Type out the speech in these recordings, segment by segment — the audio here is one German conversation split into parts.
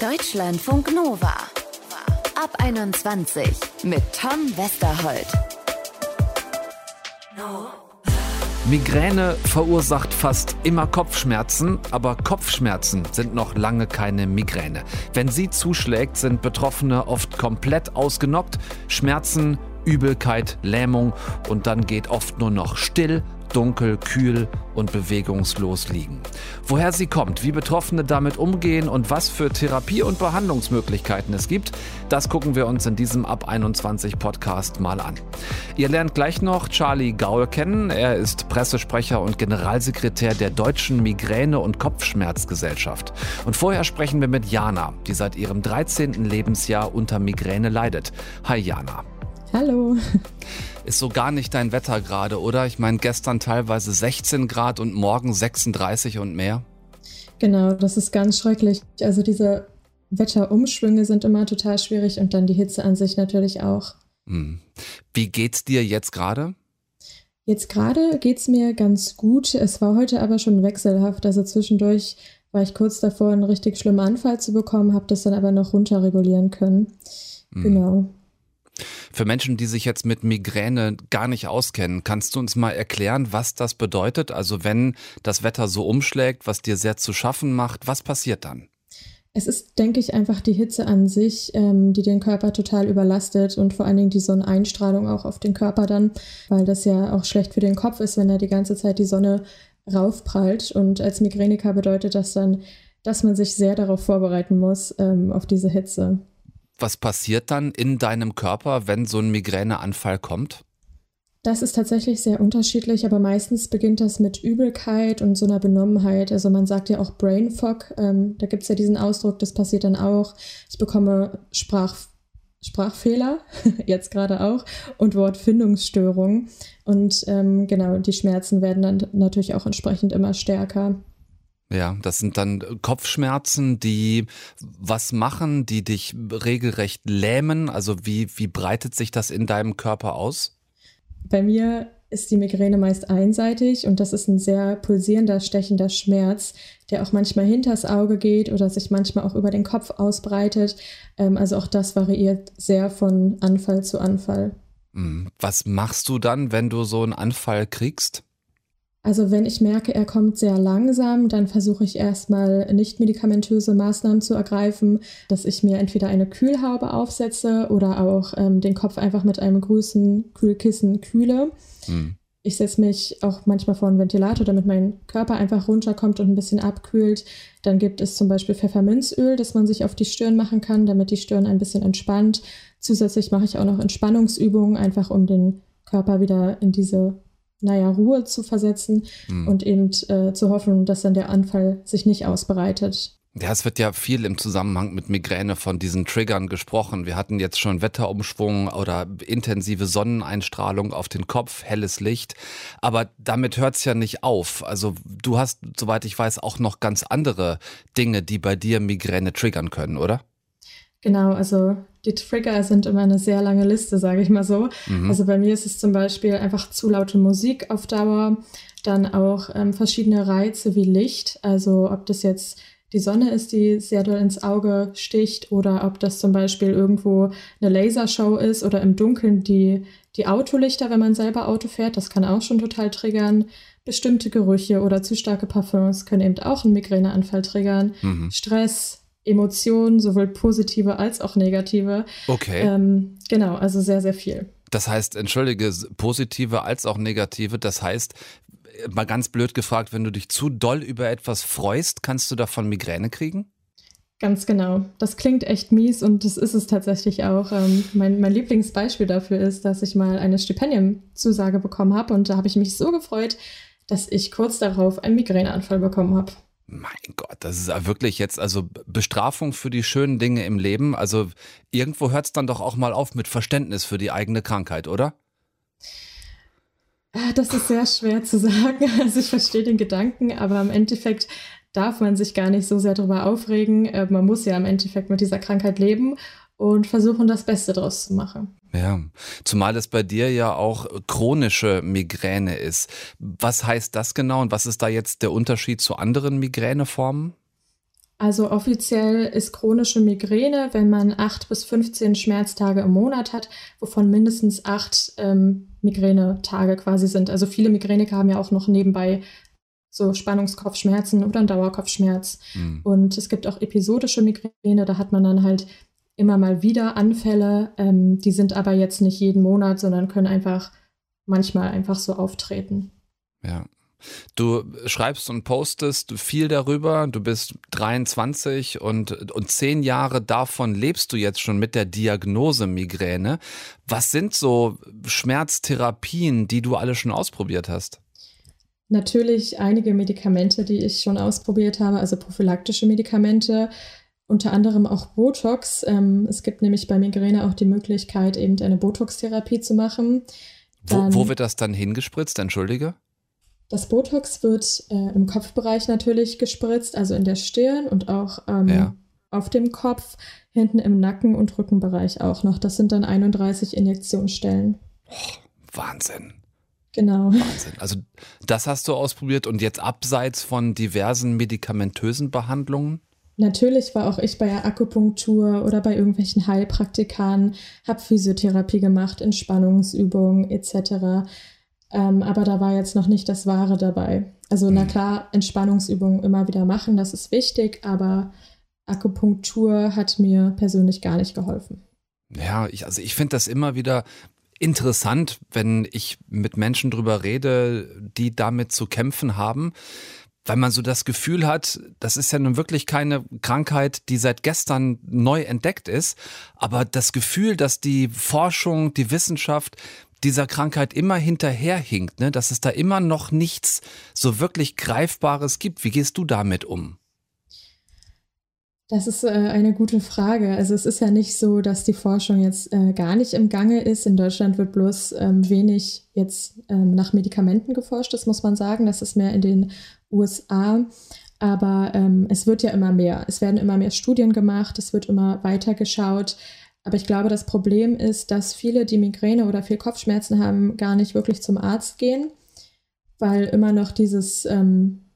Deutschlandfunk Nova. Ab 21 mit Tom Westerholt. Migräne verursacht fast immer Kopfschmerzen, aber Kopfschmerzen sind noch lange keine Migräne. Wenn sie zuschlägt, sind Betroffene oft komplett ausgenockt, Schmerzen, Übelkeit, Lähmung und dann geht oft nur noch still dunkel, kühl und bewegungslos liegen. Woher sie kommt, wie Betroffene damit umgehen und was für Therapie- und Behandlungsmöglichkeiten es gibt, das gucken wir uns in diesem Ab 21 Podcast mal an. Ihr lernt gleich noch Charlie Gaul kennen. Er ist Pressesprecher und Generalsekretär der Deutschen Migräne- und Kopfschmerzgesellschaft. Und vorher sprechen wir mit Jana, die seit ihrem 13. Lebensjahr unter Migräne leidet. Hi Jana. Hallo. Ist so gar nicht dein Wetter gerade, oder? Ich meine, gestern teilweise 16 Grad und morgen 36 und mehr. Genau, das ist ganz schrecklich. Also diese Wetterumschwünge sind immer total schwierig und dann die Hitze an sich natürlich auch. Hm. Wie geht's dir jetzt gerade? Jetzt gerade geht's mir ganz gut. Es war heute aber schon wechselhaft. Also zwischendurch war ich kurz davor, einen richtig schlimmen Anfall zu bekommen, habe das dann aber noch runterregulieren können. Mhm. Genau. Für Menschen, die sich jetzt mit Migräne gar nicht auskennen, kannst du uns mal erklären, was das bedeutet? Also wenn das Wetter so umschlägt, was dir sehr zu schaffen macht, was passiert dann? Es ist, denke ich, einfach die Hitze an sich, ähm, die den Körper total überlastet und vor allen Dingen die Sonneneinstrahlung auch auf den Körper dann, weil das ja auch schlecht für den Kopf ist, wenn er die ganze Zeit die Sonne raufprallt. Und als Migräniker bedeutet das dann, dass man sich sehr darauf vorbereiten muss, ähm, auf diese Hitze. Was passiert dann in deinem Körper, wenn so ein Migräneanfall kommt? Das ist tatsächlich sehr unterschiedlich, aber meistens beginnt das mit Übelkeit und so einer Benommenheit. Also man sagt ja auch Brain Fog, ähm, da gibt es ja diesen Ausdruck, das passiert dann auch. Ich bekomme Sprach, Sprachfehler, jetzt gerade auch, und Wortfindungsstörungen. Und ähm, genau, die Schmerzen werden dann natürlich auch entsprechend immer stärker. Ja, das sind dann Kopfschmerzen, die was machen, die dich regelrecht lähmen. Also wie, wie breitet sich das in deinem Körper aus? Bei mir ist die Migräne meist einseitig und das ist ein sehr pulsierender, stechender Schmerz, der auch manchmal hinters Auge geht oder sich manchmal auch über den Kopf ausbreitet. Ähm, also auch das variiert sehr von Anfall zu Anfall. Hm, was machst du dann, wenn du so einen Anfall kriegst? Also wenn ich merke, er kommt sehr langsam, dann versuche ich erstmal nicht medikamentöse Maßnahmen zu ergreifen, dass ich mir entweder eine Kühlhaube aufsetze oder auch ähm, den Kopf einfach mit einem größten Kühlkissen kühle. Hm. Ich setze mich auch manchmal vor einen Ventilator, damit mein Körper einfach runterkommt und ein bisschen abkühlt. Dann gibt es zum Beispiel Pfefferminzöl, das man sich auf die Stirn machen kann, damit die Stirn ein bisschen entspannt. Zusätzlich mache ich auch noch Entspannungsübungen, einfach um den Körper wieder in diese naja, Ruhe zu versetzen mhm. und eben äh, zu hoffen, dass dann der Anfall sich nicht ausbreitet. Ja, es wird ja viel im Zusammenhang mit Migräne von diesen Triggern gesprochen. Wir hatten jetzt schon Wetterumschwung oder intensive Sonneneinstrahlung auf den Kopf, helles Licht. Aber damit hört es ja nicht auf. Also du hast, soweit ich weiß, auch noch ganz andere Dinge, die bei dir Migräne triggern können, oder? Genau, also die Trigger sind immer eine sehr lange Liste, sage ich mal so. Mhm. Also bei mir ist es zum Beispiel einfach zu laute Musik auf Dauer, dann auch ähm, verschiedene Reize wie Licht, also ob das jetzt die Sonne ist, die sehr doll ins Auge sticht oder ob das zum Beispiel irgendwo eine Lasershow ist oder im Dunkeln die, die Autolichter, wenn man selber Auto fährt, das kann auch schon total triggern. Bestimmte Gerüche oder zu starke Parfums können eben auch einen Migräneanfall triggern. Mhm. Stress, Emotionen, sowohl positive als auch negative. Okay. Ähm, genau, also sehr, sehr viel. Das heißt, entschuldige, positive als auch negative, das heißt, mal ganz blöd gefragt, wenn du dich zu doll über etwas freust, kannst du davon Migräne kriegen? Ganz genau. Das klingt echt mies und das ist es tatsächlich auch. Ähm, mein, mein Lieblingsbeispiel dafür ist, dass ich mal eine Stipendiumzusage bekommen habe und da habe ich mich so gefreut, dass ich kurz darauf einen Migräneanfall bekommen habe. Mein Gott, das ist ja wirklich jetzt also Bestrafung für die schönen Dinge im Leben. Also irgendwo hört es dann doch auch mal auf mit Verständnis für die eigene Krankheit, oder? Ah, das ist sehr schwer zu sagen. Also ich verstehe den Gedanken, aber im Endeffekt darf man sich gar nicht so sehr darüber aufregen. Äh, man muss ja im Endeffekt mit dieser Krankheit leben und versuchen, das Beste draus zu machen. Ja, zumal es bei dir ja auch chronische Migräne ist. Was heißt das genau und was ist da jetzt der Unterschied zu anderen Migräneformen? Also offiziell ist chronische Migräne, wenn man acht bis 15 Schmerztage im Monat hat, wovon mindestens acht ähm, Migränetage quasi sind. Also viele Migräniker haben ja auch noch nebenbei so Spannungskopfschmerzen oder einen Dauerkopfschmerz. Mhm. Und es gibt auch episodische Migräne, da hat man dann halt immer mal wieder Anfälle. Ähm, die sind aber jetzt nicht jeden Monat, sondern können einfach manchmal einfach so auftreten. Ja. Du schreibst und postest viel darüber. Du bist 23 und, und zehn Jahre davon lebst du jetzt schon mit der Diagnose Migräne. Was sind so Schmerztherapien, die du alle schon ausprobiert hast? Natürlich einige Medikamente, die ich schon ausprobiert habe, also prophylaktische Medikamente, unter anderem auch Botox. Ähm, es gibt nämlich bei Migräne auch die Möglichkeit, eben eine Botox-Therapie zu machen. Wo, wo, wird das dann hingespritzt? Entschuldige? Das Botox wird äh, im Kopfbereich natürlich gespritzt, also in der Stirn und auch ähm, ja. auf dem Kopf, hinten im Nacken- und Rückenbereich auch noch. Das sind dann 31 Injektionsstellen. Oh, Wahnsinn. Genau. Wahnsinn. Also das hast du ausprobiert und jetzt abseits von diversen medikamentösen Behandlungen? Natürlich war auch ich bei der Akupunktur oder bei irgendwelchen Heilpraktikern, habe Physiotherapie gemacht, Entspannungsübungen etc. Ähm, aber da war jetzt noch nicht das Wahre dabei. Also, na mhm. klar, Entspannungsübungen immer wieder machen, das ist wichtig, aber Akupunktur hat mir persönlich gar nicht geholfen. Ja, ich, also ich finde das immer wieder interessant, wenn ich mit Menschen drüber rede, die damit zu kämpfen haben, weil man so das Gefühl hat, das ist ja nun wirklich keine Krankheit, die seit gestern neu entdeckt ist, aber das Gefühl, dass die Forschung, die Wissenschaft dieser Krankheit immer hinterherhinkt, ne? dass es da immer noch nichts so wirklich Greifbares gibt. Wie gehst du damit um? Das ist äh, eine gute Frage. Also es ist ja nicht so, dass die Forschung jetzt äh, gar nicht im Gange ist. In Deutschland wird bloß ähm, wenig jetzt ähm, nach Medikamenten geforscht, das muss man sagen. Das ist mehr in den USA. Aber ähm, es wird ja immer mehr. Es werden immer mehr Studien gemacht, es wird immer weiter geschaut. Aber ich glaube, das Problem ist, dass viele, die Migräne oder viel Kopfschmerzen haben, gar nicht wirklich zum Arzt gehen, weil immer noch dieses,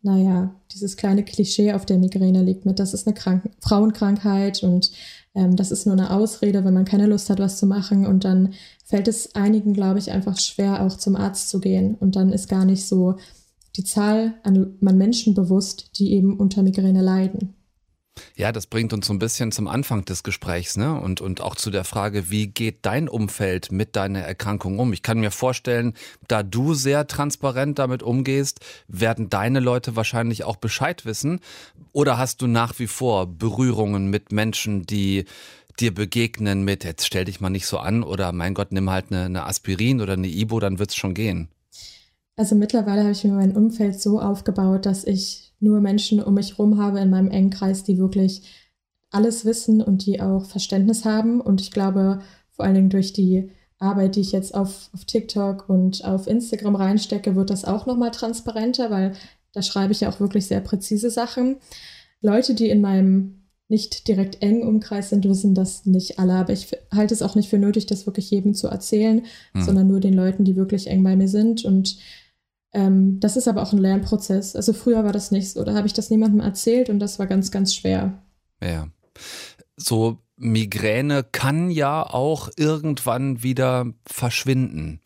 naja, dieses kleine Klischee auf der Migräne liegt mit, das ist eine Krank Frauenkrankheit und ähm, das ist nur eine Ausrede, wenn man keine Lust hat, was zu machen. Und dann fällt es einigen, glaube ich, einfach schwer, auch zum Arzt zu gehen. Und dann ist gar nicht so die Zahl an Menschen bewusst, die eben unter Migräne leiden. Ja, das bringt uns so ein bisschen zum Anfang des Gesprächs, ne? Und, und auch zu der Frage, wie geht dein Umfeld mit deiner Erkrankung um? Ich kann mir vorstellen, da du sehr transparent damit umgehst, werden deine Leute wahrscheinlich auch Bescheid wissen. Oder hast du nach wie vor Berührungen mit Menschen, die dir begegnen mit, jetzt stell dich mal nicht so an oder mein Gott, nimm halt eine, eine Aspirin oder eine Ibo, dann wird's schon gehen. Also mittlerweile habe ich mir mein Umfeld so aufgebaut, dass ich nur Menschen um mich herum habe in meinem engen Kreis, die wirklich alles wissen und die auch Verständnis haben. Und ich glaube, vor allen Dingen durch die Arbeit, die ich jetzt auf, auf TikTok und auf Instagram reinstecke, wird das auch nochmal transparenter, weil da schreibe ich ja auch wirklich sehr präzise Sachen. Leute, die in meinem nicht direkt engen Umkreis sind, wissen das nicht alle. Aber ich halte es auch nicht für nötig, das wirklich jedem zu erzählen, hm. sondern nur den Leuten, die wirklich eng bei mir sind. Und ähm, das ist aber auch ein Lernprozess. Also früher war das nicht so. Da habe ich das niemandem erzählt und das war ganz, ganz schwer. Ja. So Migräne kann ja auch irgendwann wieder verschwinden.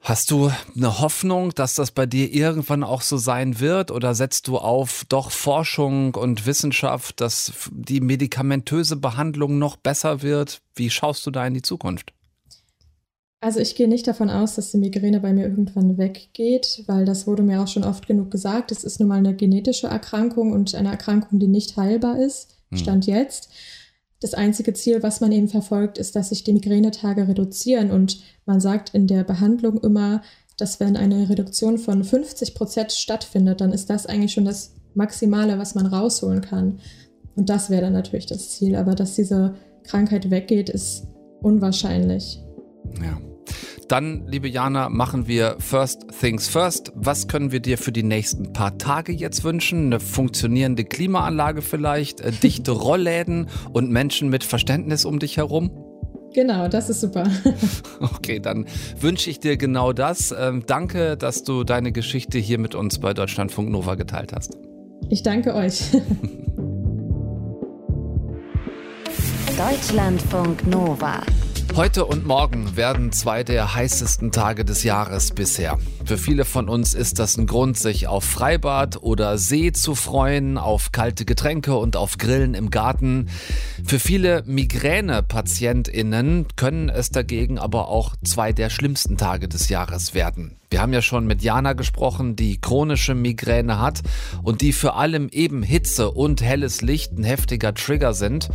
Hast du eine Hoffnung, dass das bei dir irgendwann auch so sein wird oder setzt du auf doch Forschung und Wissenschaft, dass die medikamentöse Behandlung noch besser wird? Wie schaust du da in die Zukunft? Also ich gehe nicht davon aus, dass die Migräne bei mir irgendwann weggeht, weil das wurde mir auch schon oft genug gesagt. Es ist nun mal eine genetische Erkrankung und eine Erkrankung, die nicht heilbar ist, hm. Stand hm. jetzt. Das einzige Ziel, was man eben verfolgt, ist, dass sich die Migränetage reduzieren. Und man sagt in der Behandlung immer, dass wenn eine Reduktion von 50 Prozent stattfindet, dann ist das eigentlich schon das Maximale, was man rausholen kann. Und das wäre dann natürlich das Ziel. Aber dass diese Krankheit weggeht, ist unwahrscheinlich. Ja dann, liebe Jana, machen wir First Things First. Was können wir dir für die nächsten paar Tage jetzt wünschen? Eine funktionierende Klimaanlage vielleicht, äh, dichte Rollläden und Menschen mit Verständnis um dich herum? Genau, das ist super. okay, dann wünsche ich dir genau das. Ähm, danke, dass du deine Geschichte hier mit uns bei Deutschlandfunk Nova geteilt hast. Ich danke euch. Deutschlandfunk Nova. Heute und morgen werden zwei der heißesten Tage des Jahres bisher. Für viele von uns ist das ein Grund, sich auf Freibad oder See zu freuen, auf kalte Getränke und auf Grillen im Garten. Für viele Migräne-PatientInnen können es dagegen aber auch zwei der schlimmsten Tage des Jahres werden. Wir haben ja schon mit Jana gesprochen, die chronische Migräne hat und die für allem eben Hitze und helles Licht ein heftiger Trigger sind.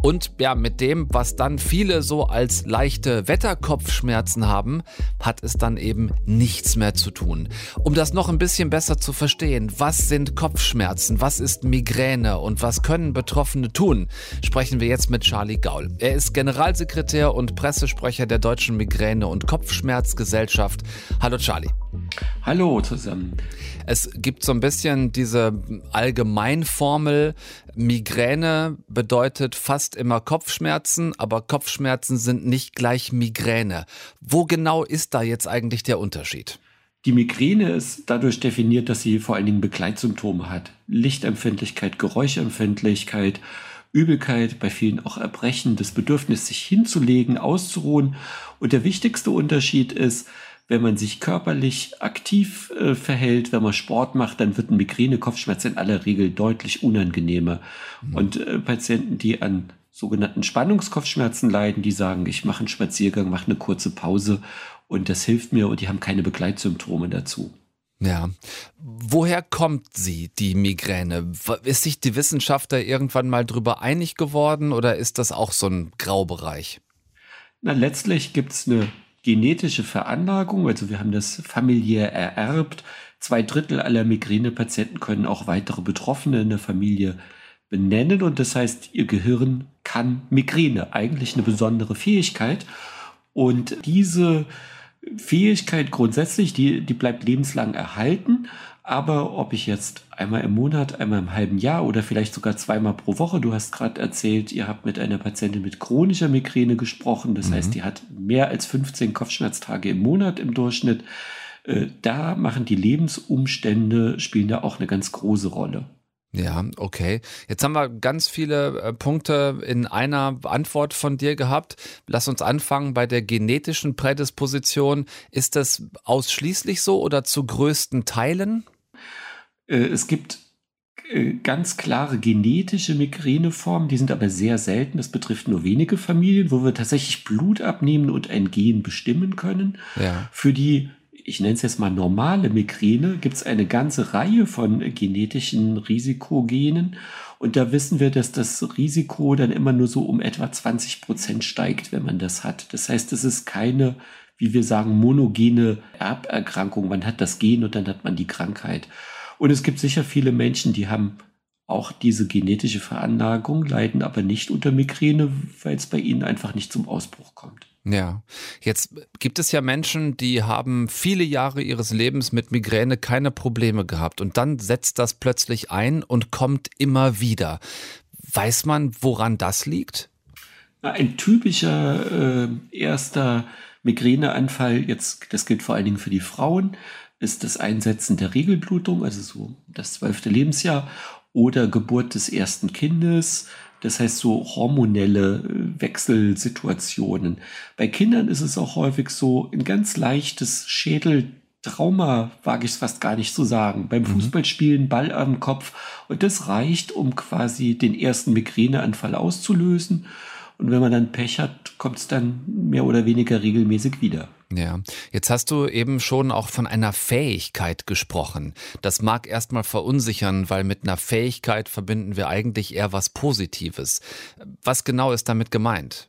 Und ja, mit dem, was dann viele so als leichte Wetterkopfschmerzen haben, hat es dann eben nichts mehr zu tun. Um das noch ein bisschen besser zu verstehen, was sind Kopfschmerzen, was ist Migräne und was können Betroffene tun, sprechen wir jetzt mit Charlie Gaul. Er ist Generalsekretär und Pressesprecher der Deutschen Migräne- und Kopfschmerzgesellschaft. Hallo Charlie. Charlie. Hallo zusammen. Es gibt so ein bisschen diese Allgemeinformel, Migräne bedeutet fast immer Kopfschmerzen, aber Kopfschmerzen sind nicht gleich Migräne. Wo genau ist da jetzt eigentlich der Unterschied? Die Migräne ist dadurch definiert, dass sie vor allen Dingen Begleitsymptome hat. Lichtempfindlichkeit, Geräuschempfindlichkeit, Übelkeit, bei vielen auch Erbrechen, das Bedürfnis, sich hinzulegen, auszuruhen. Und der wichtigste Unterschied ist, wenn man sich körperlich aktiv äh, verhält, wenn man Sport macht, dann wird ein Migräne-Kopfschmerz in aller Regel deutlich unangenehmer. Mhm. Und äh, Patienten, die an sogenannten Spannungskopfschmerzen leiden, die sagen, ich mache einen Spaziergang, mache eine kurze Pause und das hilft mir und die haben keine Begleitsymptome dazu. Ja. Woher kommt sie, die Migräne? Ist sich die Wissenschaft da irgendwann mal drüber einig geworden oder ist das auch so ein Graubereich? Na, letztlich gibt es eine genetische Veranlagung, also wir haben das familiär ererbt. Zwei Drittel aller Migränepatienten können auch weitere Betroffene in der Familie benennen und das heißt, ihr Gehirn kann Migräne, eigentlich eine besondere Fähigkeit. Und diese Fähigkeit grundsätzlich, die, die bleibt lebenslang erhalten. Aber ob ich jetzt einmal im Monat, einmal im halben Jahr oder vielleicht sogar zweimal pro Woche, du hast gerade erzählt, ihr habt mit einer Patientin mit chronischer Migräne gesprochen, das mhm. heißt, die hat mehr als 15 Kopfschmerztage im Monat im Durchschnitt. Äh, da machen die Lebensumstände, spielen da auch eine ganz große Rolle. Ja, okay. Jetzt haben wir ganz viele äh, Punkte in einer Antwort von dir gehabt. Lass uns anfangen bei der genetischen Prädisposition. Ist das ausschließlich so oder zu größten Teilen? Äh, es gibt äh, ganz klare genetische Migräneformen, die sind aber sehr selten. Das betrifft nur wenige Familien, wo wir tatsächlich Blut abnehmen und ein Gen bestimmen können. Ja. Für die, ich nenne es jetzt mal normale Migräne, gibt es eine ganze Reihe von genetischen Risikogenen. Und da wissen wir, dass das Risiko dann immer nur so um etwa 20 Prozent steigt, wenn man das hat. Das heißt, es ist keine, wie wir sagen, monogene Erberkrankung. Man hat das Gen und dann hat man die Krankheit. Und es gibt sicher viele Menschen, die haben auch diese genetische Veranlagung, leiden aber nicht unter Migräne, weil es bei ihnen einfach nicht zum Ausbruch kommt. Ja, jetzt gibt es ja Menschen, die haben viele Jahre ihres Lebens mit Migräne keine Probleme gehabt und dann setzt das plötzlich ein und kommt immer wieder. Weiß man, woran das liegt? Ein typischer äh, erster Migräneanfall, jetzt, das gilt vor allen Dingen für die Frauen, ist das Einsetzen der Regelblutung, also so das zwölfte Lebensjahr, oder Geburt des ersten Kindes. Das heißt so hormonelle äh, Wechselsituationen. Bei Kindern ist es auch häufig so ein ganz leichtes Schädeltrauma, wage ich es fast gar nicht zu sagen. Beim mhm. Fußballspielen Ball am Kopf. Und das reicht, um quasi den ersten Migräneanfall auszulösen. Und wenn man dann Pech hat, kommt es dann mehr oder weniger regelmäßig wieder. Ja, jetzt hast du eben schon auch von einer Fähigkeit gesprochen. Das mag erstmal verunsichern, weil mit einer Fähigkeit verbinden wir eigentlich eher was Positives. Was genau ist damit gemeint?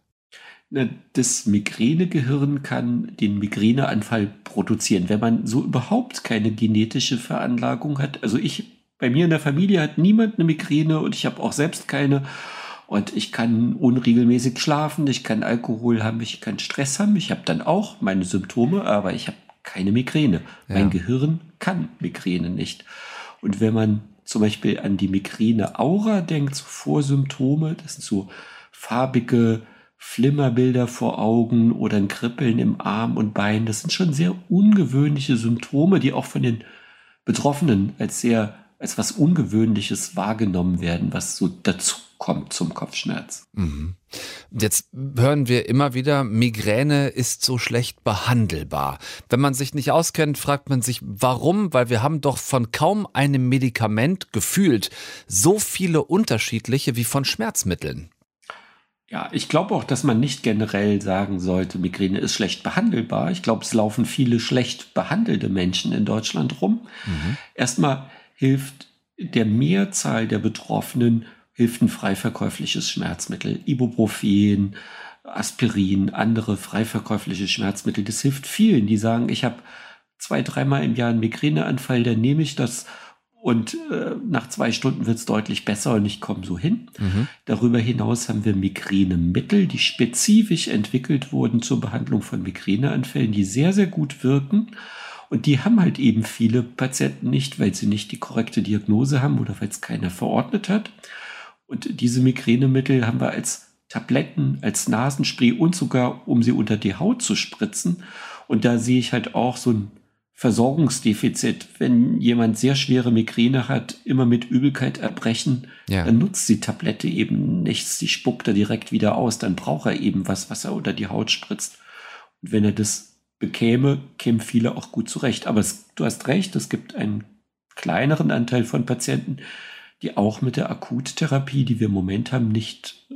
Das Migränegehirn kann den Migräneanfall produzieren, wenn man so überhaupt keine genetische Veranlagung hat. Also ich, bei mir in der Familie hat niemand eine Migräne und ich habe auch selbst keine. Und ich kann unregelmäßig schlafen, ich kann Alkohol haben, ich kann Stress haben, ich habe dann auch meine Symptome, aber ich habe keine Migräne. Ja. Mein Gehirn kann Migräne nicht. Und wenn man zum Beispiel an die Migräne-Aura denkt, so Vorsymptome, das sind so farbige Flimmerbilder vor Augen oder ein Kribbeln im Arm und Bein, das sind schon sehr ungewöhnliche Symptome, die auch von den Betroffenen als sehr, als was Ungewöhnliches wahrgenommen werden, was so dazu kommt zum Kopfschmerz. Mhm. Jetzt hören wir immer wieder, Migräne ist so schlecht behandelbar. Wenn man sich nicht auskennt, fragt man sich, warum? Weil wir haben doch von kaum einem Medikament gefühlt so viele unterschiedliche wie von Schmerzmitteln. Ja, ich glaube auch, dass man nicht generell sagen sollte, Migräne ist schlecht behandelbar. Ich glaube, es laufen viele schlecht behandelte Menschen in Deutschland rum. Mhm. Erstmal hilft der Mehrzahl der Betroffenen hilft ein frei verkäufliches Schmerzmittel, Ibuprofen, Aspirin, andere frei verkäufliche Schmerzmittel. Das hilft vielen, die sagen, ich habe zwei, dreimal im Jahr einen Migräneanfall, dann nehme ich das und äh, nach zwei Stunden wird es deutlich besser und ich komme so hin. Mhm. Darüber hinaus haben wir Migränemittel, die spezifisch entwickelt wurden zur Behandlung von Migräneanfällen, die sehr, sehr gut wirken. Und die haben halt eben viele Patienten nicht, weil sie nicht die korrekte Diagnose haben oder weil es keiner verordnet hat. Und diese Migränemittel haben wir als Tabletten, als Nasenspray und sogar, um sie unter die Haut zu spritzen. Und da sehe ich halt auch so ein Versorgungsdefizit. Wenn jemand sehr schwere Migräne hat, immer mit Übelkeit erbrechen, ja. dann nutzt die Tablette eben nichts. Die spuckt er direkt wieder aus. Dann braucht er eben was, was er unter die Haut spritzt. Und wenn er das bekäme, kämen viele auch gut zurecht. Aber es, du hast recht, es gibt einen kleineren Anteil von Patienten, die auch mit der Akuttherapie, die wir im Moment haben, nicht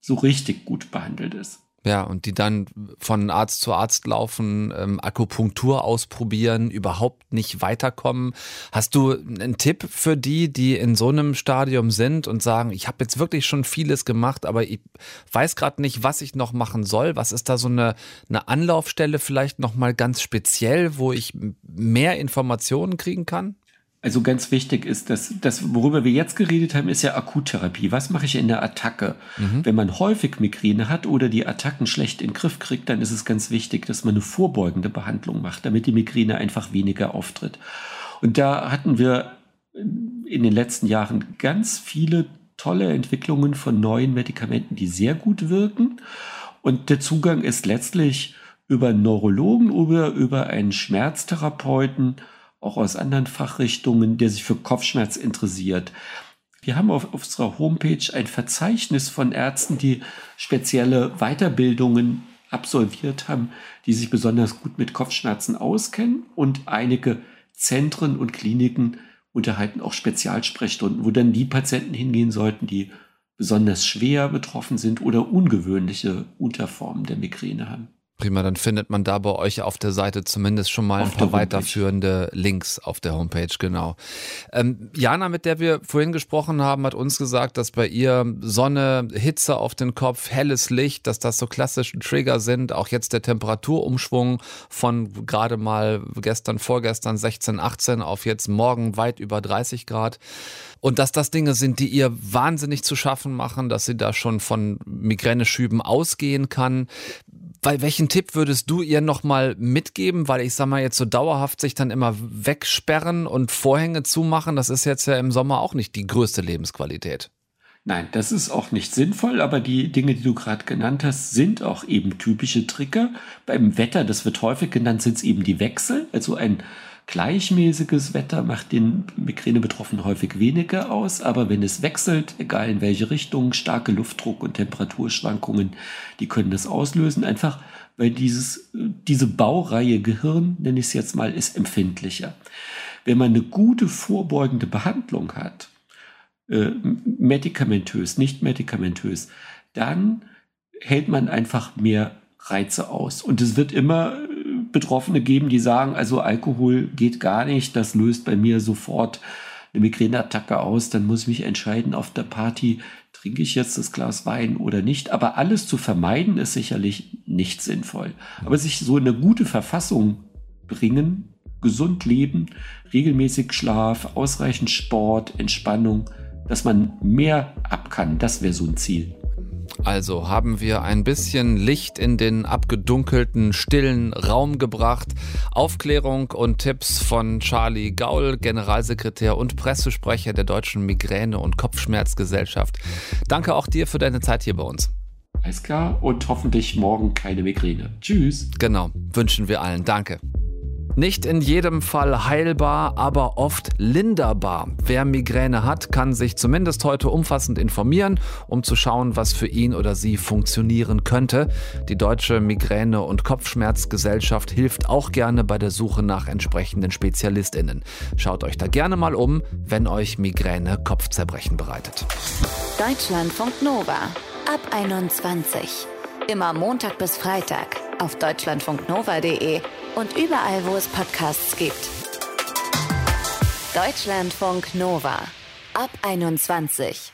so richtig gut behandelt ist. Ja, und die dann von Arzt zu Arzt laufen, ähm, Akupunktur ausprobieren, überhaupt nicht weiterkommen. Hast du einen Tipp für die, die in so einem Stadium sind und sagen, ich habe jetzt wirklich schon vieles gemacht, aber ich weiß gerade nicht, was ich noch machen soll? Was ist da so eine, eine Anlaufstelle vielleicht nochmal ganz speziell, wo ich mehr Informationen kriegen kann? Also ganz wichtig ist, dass das, worüber wir jetzt geredet haben, ist ja Akuttherapie. Was mache ich in der Attacke? Mhm. Wenn man häufig Migräne hat oder die Attacken schlecht in den Griff kriegt, dann ist es ganz wichtig, dass man eine vorbeugende Behandlung macht, damit die Migräne einfach weniger auftritt. Und da hatten wir in den letzten Jahren ganz viele tolle Entwicklungen von neuen Medikamenten, die sehr gut wirken. Und der Zugang ist letztlich über Neurologen oder über einen Schmerztherapeuten auch aus anderen Fachrichtungen, der sich für Kopfschmerz interessiert. Wir haben auf, unserer Homepage ein Verzeichnis von Ärzten, die spezielle Weiterbildungen absolviert haben, die sich besonders gut mit Kopfschmerzen auskennen und einige Zentren und Kliniken unterhalten auch Spezialsprechstunden, wo dann die Patienten hingehen sollten, die besonders schwer betroffen sind oder ungewöhnliche Unterformen der Migräne haben. Prima, dann findet man da bei euch auf der Seite zumindest schon mal auf ein paar weiterführende Links auf der Homepage, genau. Ähm, Jana, mit der wir vorhin gesprochen haben, hat uns gesagt, dass bei ihr Sonne, Hitze auf den Kopf, helles Licht, dass das so klassische Trigger sind. Auch jetzt der Temperaturumschwung von gerade mal gestern, vorgestern 16, 18 auf jetzt morgen weit über 30 Grad. Und dass das Dinge sind, die ihr wahnsinnig zu schaffen machen, dass sie da schon von Migräneschüben ausgehen kann. Weil welchen Tipp würdest du ihr nochmal mitgeben? Weil ich sag mal, jetzt so dauerhaft sich dann immer wegsperren und Vorhänge zumachen, das ist jetzt ja im Sommer auch nicht die größte Lebensqualität. Nein, das ist auch nicht sinnvoll, aber die Dinge, die du gerade genannt hast, sind auch eben typische Trigger. Beim Wetter, das wird häufig genannt, sind es eben die Wechsel. Also ein Gleichmäßiges Wetter macht den Migräne-Betroffenen häufig weniger aus, aber wenn es wechselt, egal in welche Richtung, starke Luftdruck und Temperaturschwankungen, die können das auslösen, einfach weil dieses, diese Baureihe Gehirn, nenne ich es jetzt mal, ist empfindlicher. Wenn man eine gute vorbeugende Behandlung hat, äh, medikamentös, nicht medikamentös, dann hält man einfach mehr Reize aus. Und es wird immer Betroffene geben, die sagen, also Alkohol geht gar nicht, das löst bei mir sofort eine Migräneattacke aus, dann muss ich mich entscheiden auf der Party, trinke ich jetzt das Glas Wein oder nicht. Aber alles zu vermeiden ist sicherlich nicht sinnvoll. Aber sich so in eine gute Verfassung bringen, gesund leben, regelmäßig Schlaf, ausreichend Sport, Entspannung, dass man mehr ab kann, das wäre so ein Ziel. Also haben wir ein bisschen Licht in den abgedunkelten, stillen Raum gebracht. Aufklärung und Tipps von Charlie Gaul, Generalsekretär und Pressesprecher der Deutschen Migräne- und Kopfschmerzgesellschaft. Danke auch dir für deine Zeit hier bei uns. Alles klar und hoffentlich morgen keine Migräne. Tschüss. Genau, wünschen wir allen. Danke. Nicht in jedem Fall heilbar, aber oft linderbar. Wer Migräne hat, kann sich zumindest heute umfassend informieren, um zu schauen, was für ihn oder sie funktionieren könnte. Die Deutsche Migräne- und Kopfschmerzgesellschaft hilft auch gerne bei der Suche nach entsprechenden SpezialistInnen. Schaut euch da gerne mal um, wenn euch Migräne Kopfzerbrechen bereitet. Deutschlandfunk Nova ab 21. Immer Montag bis Freitag auf deutschlandfunknova.de und überall, wo es Podcasts gibt. Deutschlandfunk Nova ab 21.